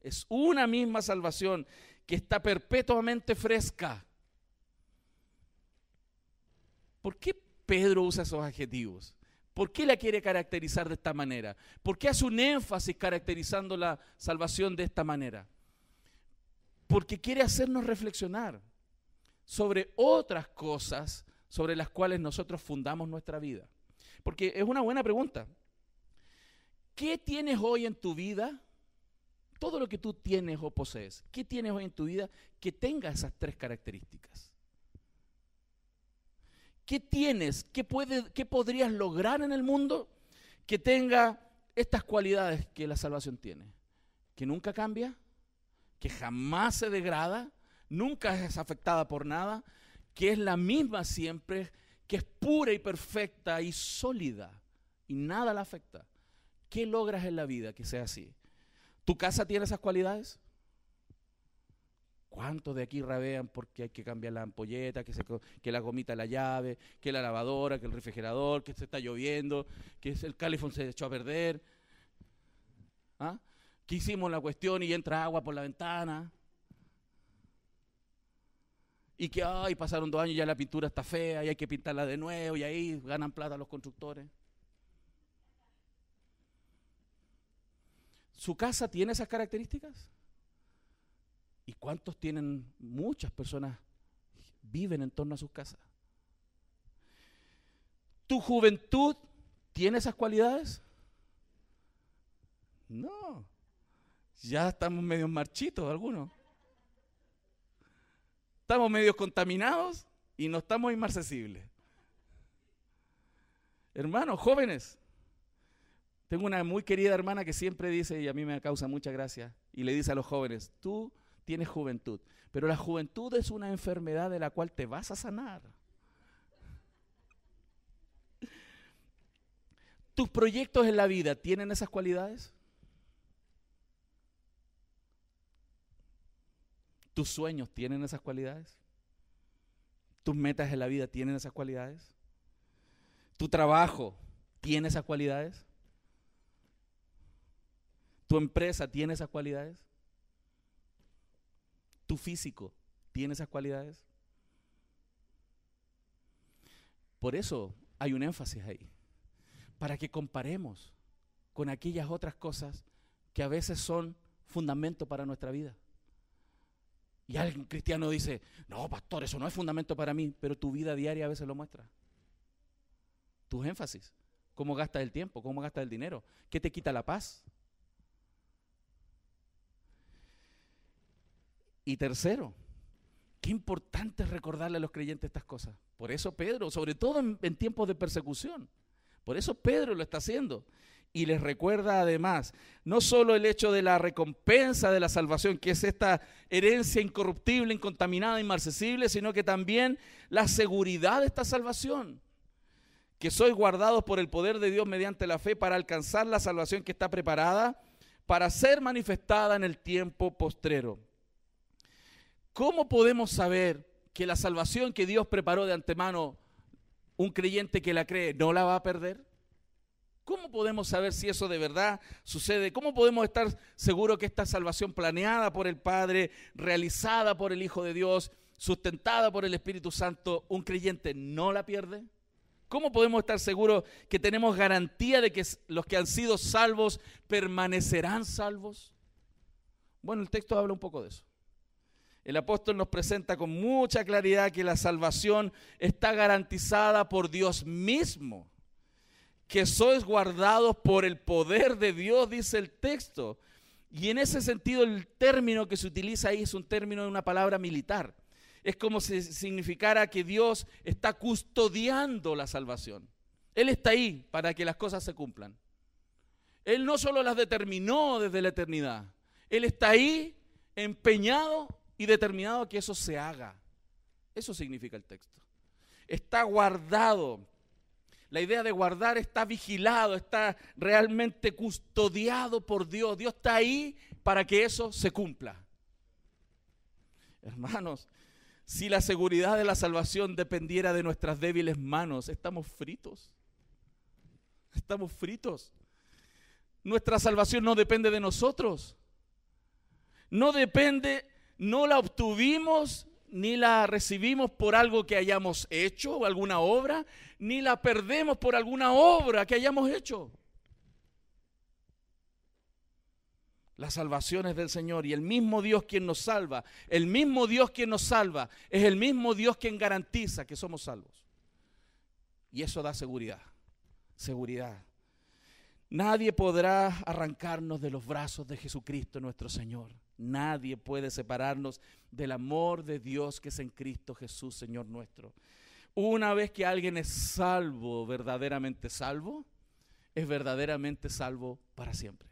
Es una misma salvación que está perpetuamente fresca. ¿Por qué Pedro usa esos adjetivos? ¿Por qué la quiere caracterizar de esta manera? ¿Por qué hace un énfasis caracterizando la salvación de esta manera? Porque quiere hacernos reflexionar sobre otras cosas sobre las cuales nosotros fundamos nuestra vida. Porque es una buena pregunta. ¿Qué tienes hoy en tu vida? Todo lo que tú tienes o posees, ¿qué tienes hoy en tu vida que tenga esas tres características? ¿Qué tienes? ¿Qué, puede, ¿Qué podrías lograr en el mundo que tenga estas cualidades que la salvación tiene? Que nunca cambia, que jamás se degrada, nunca es afectada por nada, que es la misma siempre, que es pura y perfecta y sólida y nada la afecta. ¿Qué logras en la vida que sea así? ¿Tu casa tiene esas cualidades? ¿Cuántos de aquí rabean porque hay que cambiar la ampolleta, que, la gomita la llave, que la lavadora, que el refrigerador, que se está lloviendo, que el califón se echó a perder? ¿Ah? Que hicimos la cuestión y entra agua por la ventana. Y que ay, pasaron dos años y ya la pintura está fea y hay que pintarla de nuevo y ahí ganan plata los constructores. ¿Su casa tiene esas características? ¿Y cuántos tienen? Muchas personas viven en torno a sus casas. ¿Tu juventud tiene esas cualidades? No. Ya estamos medio marchitos algunos. Estamos medio contaminados y no estamos inmarcesibles. Hermanos, jóvenes, tengo una muy querida hermana que siempre dice, y a mí me causa mucha gracia, y le dice a los jóvenes, tú tienes juventud. Pero la juventud es una enfermedad de la cual te vas a sanar. ¿Tus proyectos en la vida tienen esas cualidades? ¿Tus sueños tienen esas cualidades? ¿Tus metas en la vida tienen esas cualidades? ¿Tu trabajo tiene esas cualidades? ¿Tu empresa tiene esas cualidades? ¿Tu físico tiene esas cualidades? Por eso hay un énfasis ahí, para que comparemos con aquellas otras cosas que a veces son fundamento para nuestra vida. Y alguien cristiano dice, no, pastor, eso no es fundamento para mí, pero tu vida diaria a veces lo muestra. Tus énfasis, cómo gastas el tiempo, cómo gastas el dinero, qué te quita la paz. Y tercero, qué importante es recordarle a los creyentes estas cosas. Por eso Pedro, sobre todo en, tiempos de persecución, por eso Pedro lo está haciendo y les recuerda además no solo el hecho de la recompensa de la salvación, que es esta herencia incorruptible, incontaminada, inmarcesible, sino que también la seguridad de esta salvación, que sois guardados por el poder de Dios mediante la fe para alcanzar la salvación que está preparada para ser manifestada en el tiempo postrero. ¿Cómo podemos saber que la salvación que Dios preparó de antemano, un creyente que la cree no la va a perder? ¿Cómo podemos saber si eso de verdad sucede? ¿Cómo podemos estar seguros que esta salvación planeada por el Padre, realizada por el Hijo de Dios, sustentada por el Espíritu Santo, un creyente no la pierde? ¿Cómo podemos estar seguros que tenemos garantía de que los que han sido salvos permanecerán salvos? Bueno, el texto habla un poco de eso. El apóstol nos presenta con mucha claridad que la salvación está garantizada por Dios mismo que sois guardados por el poder de Dios, dice el texto. Y en ese sentido el término que se utiliza ahí es un término de una palabra militar. Es como si significara que Dios está custodiando la salvación. Él está ahí para que las cosas se cumplan. Él no solo las determinó desde la eternidad, Él está ahí empeñado y determinado a que eso se haga. Eso significa el texto. Está guardado la idea de guardar está vigilado, está realmente custodiado por Dios. Dios está ahí para que eso se cumpla. Hermanos, si la seguridad de la salvación dependiera de nuestras débiles manos, estamos fritos. Estamos fritos. Nuestra salvación no depende de nosotros. No depende, no la obtuvimos ni la recibimos por algo que hayamos hecho o alguna obra, ni la perdemos por alguna obra que hayamos hecho. La salvación es del Señor y el mismo Dios quien nos salva, el mismo Dios quien nos salva, es el mismo Dios quien garantiza que somos salvos. Y eso da seguridad, seguridad. Nadie podrá arrancarnos de los brazos de Jesucristo nuestro Señor. Nadie puede separarnos del amor de Dios que es en Cristo Jesús, Señor nuestro. Una vez que alguien es salvo, verdaderamente salvo, es verdaderamente salvo para siempre.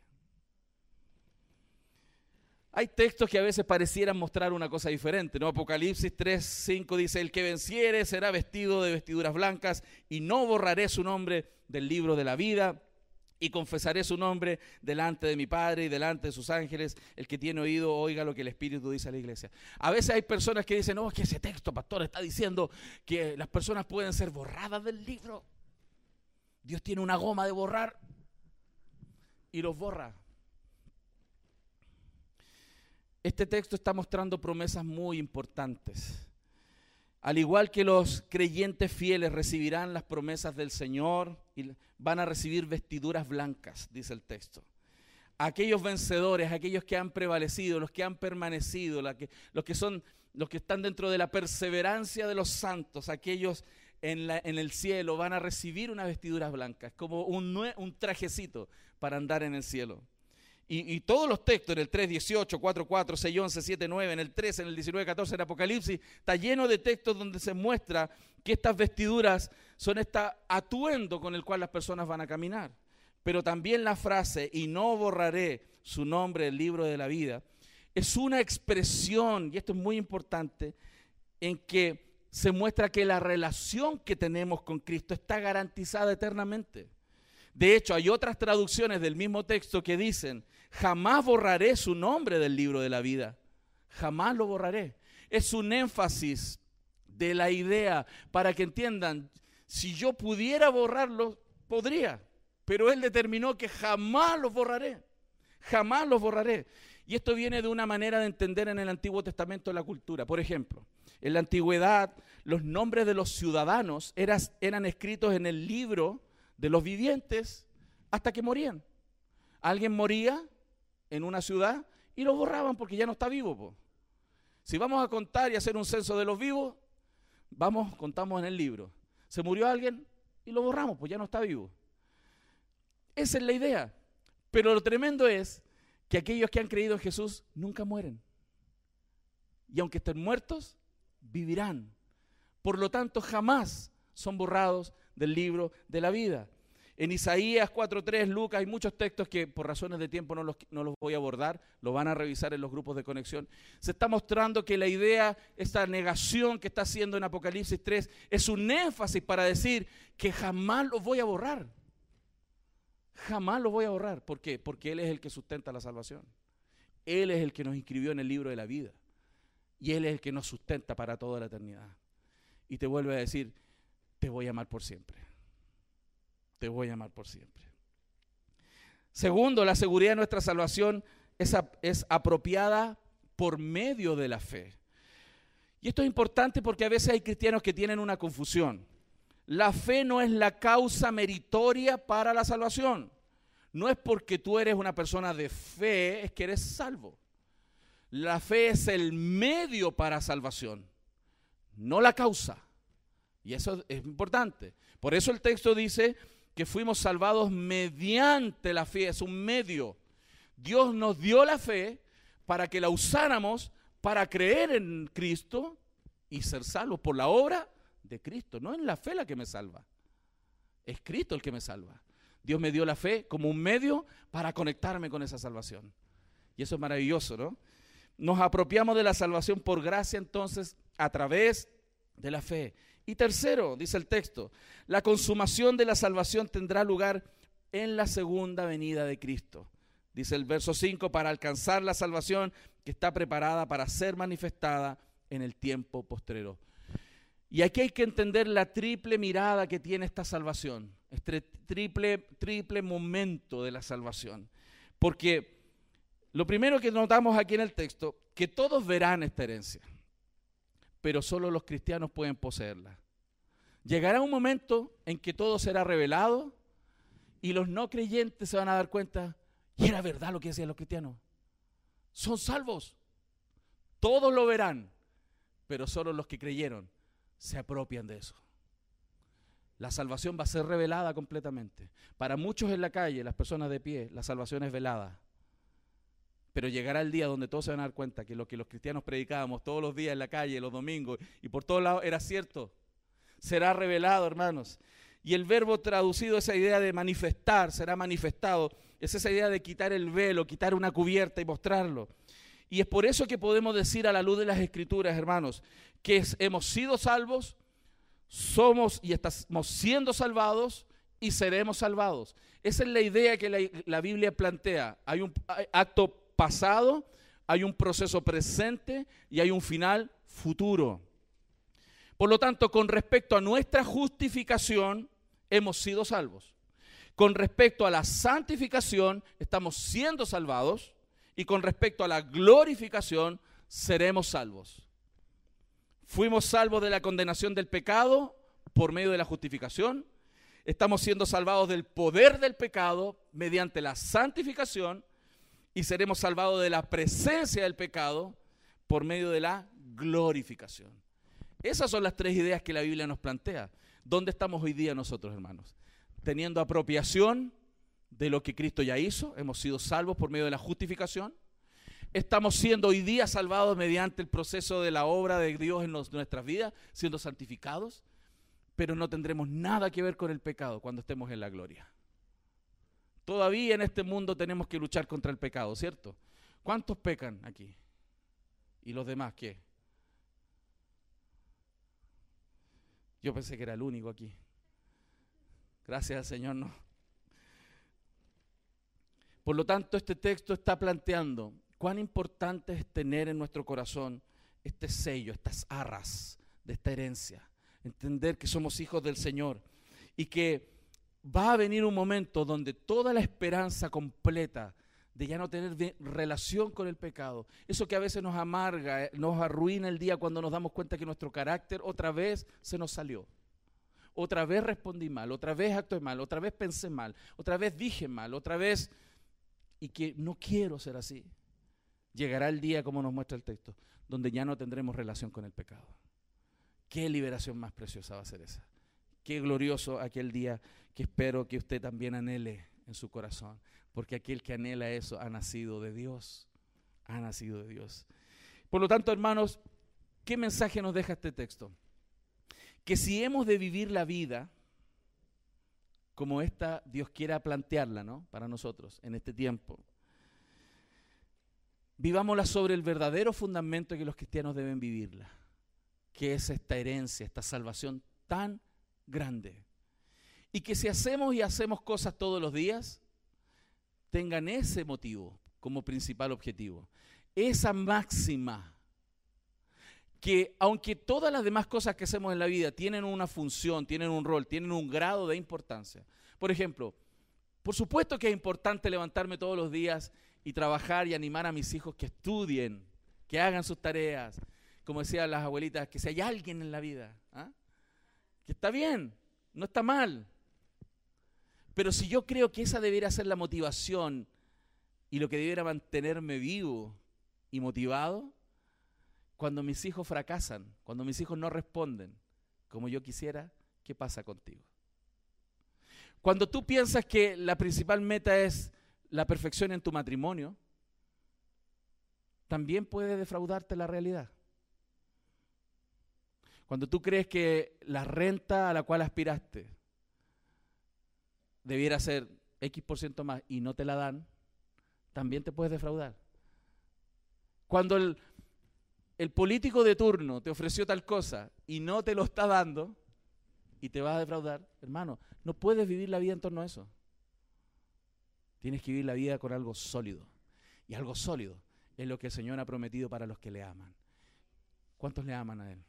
Hay textos que a veces parecieran mostrar una cosa diferente, ¿no? Apocalipsis 3, 5 dice, el que venciere será vestido de vestiduras blancas y no borraré su nombre del libro de la vida y confesaré su nombre delante de mi Padre y delante de sus ángeles. El que tiene oído, oiga lo que el Espíritu dice a la iglesia. A veces hay personas que dicen, no, es que ese texto, pastor, está diciendo que las personas pueden ser borradas del libro. Dios tiene una goma de borrar y los borra. Este texto está mostrando promesas muy importantes. Al igual que los creyentes fieles recibirán las promesas del Señor y van a recibir vestiduras blancas, dice el texto. Aquellos vencedores, aquellos que han prevalecido, los que han permanecido, los que son los que están dentro de la perseverancia de los santos, aquellos en, el cielo van a recibir unas vestiduras blancas, como un, un trajecito para andar en el cielo. Y, todos los textos en el 3, 18, 4, 4, 6, 11, 7, 9, en el 3, en el 19, 14, en Apocalipsis, está lleno de textos donde se muestra que estas vestiduras son este atuendo con el cual las personas van a caminar. Pero también la frase, y no borraré su nombre del libro de la vida, es una expresión, y esto es muy importante, en que se muestra que la relación que tenemos con Cristo está garantizada eternamente. De hecho, hay otras traducciones del mismo texto que dicen, jamás borraré su nombre del libro de la vida. jamás lo borraré. Es un énfasis de la idea para que entiendan, si yo pudiera borrarlo, podría, pero Él determinó que jamás los borraré, jamás los borraré. Y esto viene de una manera de entender en el Antiguo Testamento la cultura. Por ejemplo, en la antigüedad los nombres de los ciudadanos eran, escritos en el libro de los vivientes hasta que morían. Alguien moría en una ciudad y lo borraban porque ya no está vivo. Si vamos a contar y hacer un censo de los vivos, vamos, contamos en el libro. Se murió alguien y lo borramos, pues ya no está vivo. Esa es la idea. Pero lo tremendo es que aquellos que han creído en Jesús nunca mueren. Y aunque estén muertos, vivirán. Por lo tanto, jamás son borrados del libro de la vida. En Isaías 4.3, Lucas, hay muchos textos que por razones de tiempo no los, no los, voy a abordar, lo van a revisar en los grupos de conexión. Se está mostrando que la idea, esta negación que está haciendo en Apocalipsis 3, es un énfasis para decir que jamás los voy a borrar. Jamás los voy a borrar. ¿Por qué? Porque Él es el que sustenta la salvación. Él es el que nos inscribió en el libro de la vida. Y Él es el que nos sustenta para toda la eternidad. Y te vuelve a decir, te voy a amar por siempre. Te voy a amar por siempre. Segundo, la seguridad de nuestra salvación es, es apropiada por medio de la fe. Y esto es importante porque a veces hay cristianos que tienen una confusión. La fe no es la causa meritoria para la salvación. No es porque tú eres una persona de fe, es que eres salvo. La fe es el medio para salvación, no la causa. Y eso es importante. Por eso el texto dice que fuimos salvados mediante la fe, es un medio. Dios nos dio la fe para que la usáramos para creer en Cristo y ser salvos por la obra de Cristo. No es la fe la que me salva, es Cristo el que me salva. Dios me dio la fe como un medio para conectarme con esa salvación. Y eso es maravilloso, ¿no? Nos apropiamos de la salvación por gracia entonces a través de la fe. Y tercero, dice el texto, la consumación de la salvación tendrá lugar en la segunda venida de Cristo. Dice el verso 5, para alcanzar la salvación que está preparada para ser manifestada en el tiempo postrero. Y aquí hay que entender la triple mirada que tiene esta salvación, este triple, triple momento de la salvación. Porque lo primero que notamos aquí en el texto, que todos verán esta herencia, pero solo los cristianos pueden poseerla. Llegará un momento en que todo será revelado y los no creyentes se van a dar cuenta, y era verdad lo que decían los cristianos. Son salvos. Todos lo verán, pero solo los que creyeron se apropian de eso. La salvación va a ser revelada completamente. Para muchos en la calle, las personas de pie, la salvación es velada. Pero llegará el día donde todos se van a dar cuenta que lo que los cristianos predicábamos todos los días en la calle, los domingos y por todos lados era cierto. Será revelado, hermanos. Y el verbo traducido, esa idea de manifestar, será manifestado. Es esa idea de quitar el velo, quitar una cubierta y mostrarlo. Y es por eso que podemos decir a la luz de las escrituras, hermanos, que hemos sido salvos, somos y estamos siendo salvados y seremos salvados. Esa es la idea que la, la Biblia plantea. Hay un acto pasado, hay un proceso presente y hay un final futuro. Por lo tanto, con respecto a nuestra justificación, hemos sido salvos. Con respecto a la santificación, estamos siendo salvados. Y con respecto a la glorificación, seremos salvos. Fuimos salvos de la condenación del pecado por medio de la justificación. Estamos siendo salvados del poder del pecado mediante la santificación y seremos salvados de la presencia del pecado por medio de la glorificación. Esas son las tres ideas que la Biblia nos plantea. ¿Dónde estamos hoy día nosotros, hermanos? Teniendo apropiación de lo que Cristo ya hizo, hemos sido salvos por medio de la justificación. Estamos siendo hoy día salvados mediante el proceso de la obra de Dios en nuestras vidas, siendo santificados, pero no tendremos nada que ver con el pecado cuando estemos en la gloria. Todavía en este mundo tenemos que luchar contra el pecado, ¿cierto? ¿Cuántos pecan aquí? ¿Y los demás qué? Yo pensé que era el único aquí. Gracias Señor, no. Por lo tanto, este texto está planteando, cuán importante es tener en nuestro corazón este sello, estas arras de esta herencia. Entender que somos hijos del Señor y que va a venir un momento donde toda la esperanza completa de ya no tener relación con el pecado, eso que a veces nos amarga, eh, nos arruina el día cuando nos damos cuenta que nuestro carácter otra vez se nos salió. Otra vez respondí mal, otra vez actué mal, otra vez pensé mal, otra vez dije mal, otra vez... Y que no quiero ser así. Llegará el día, como nos muestra el texto, donde ya no tendremos relación con el pecado. Qué liberación más preciosa va a ser esa. Qué glorioso aquel día que espero que usted también anhele en su corazón. Porque aquel que anhela eso ha nacido de Dios. Ha nacido de Dios. Por lo tanto, hermanos, ¿qué mensaje nos deja este texto? que si hemos de vivir la vida como esta Dios quiera plantearla, ¿no? Para nosotros en este tiempo. Vivámosla sobre el verdadero fundamento que los cristianos deben vivirla, que es esta herencia, esta salvación tan grande. Y que si hacemos y hacemos cosas todos los días, tengan ese motivo como principal objetivo. Esa máxima que aunque todas las demás cosas que hacemos en la vida tienen una función, tienen un rol, tienen un grado de importancia. Por ejemplo, por supuesto que es importante levantarme todos los días y trabajar y animar a mis hijos que estudien, que hagan sus tareas. Como decían las abuelitas, que si hay alguien en la vida, ¿ah? Que está bien, no está mal. Pero si yo creo que esa debiera ser la motivación y lo que debiera mantenerme vivo y motivado, cuando mis hijos fracasan, cuando mis hijos no responden como yo quisiera, ¿qué pasa contigo? Cuando tú piensas que la principal meta es la perfección en tu matrimonio, también puede defraudarte la realidad. Cuando tú crees que la renta a la cual aspiraste debiera ser X por ciento más y no te la dan, también te puedes defraudar. Cuando el, el político de turno te ofreció tal cosa y no te lo está dando y te vas a defraudar, hermano, no puedes vivir la vida en torno a eso. Tienes que vivir la vida con algo sólido. Y algo sólido es lo que el Señor ha prometido para los que le aman. ¿Cuántos le aman a Él?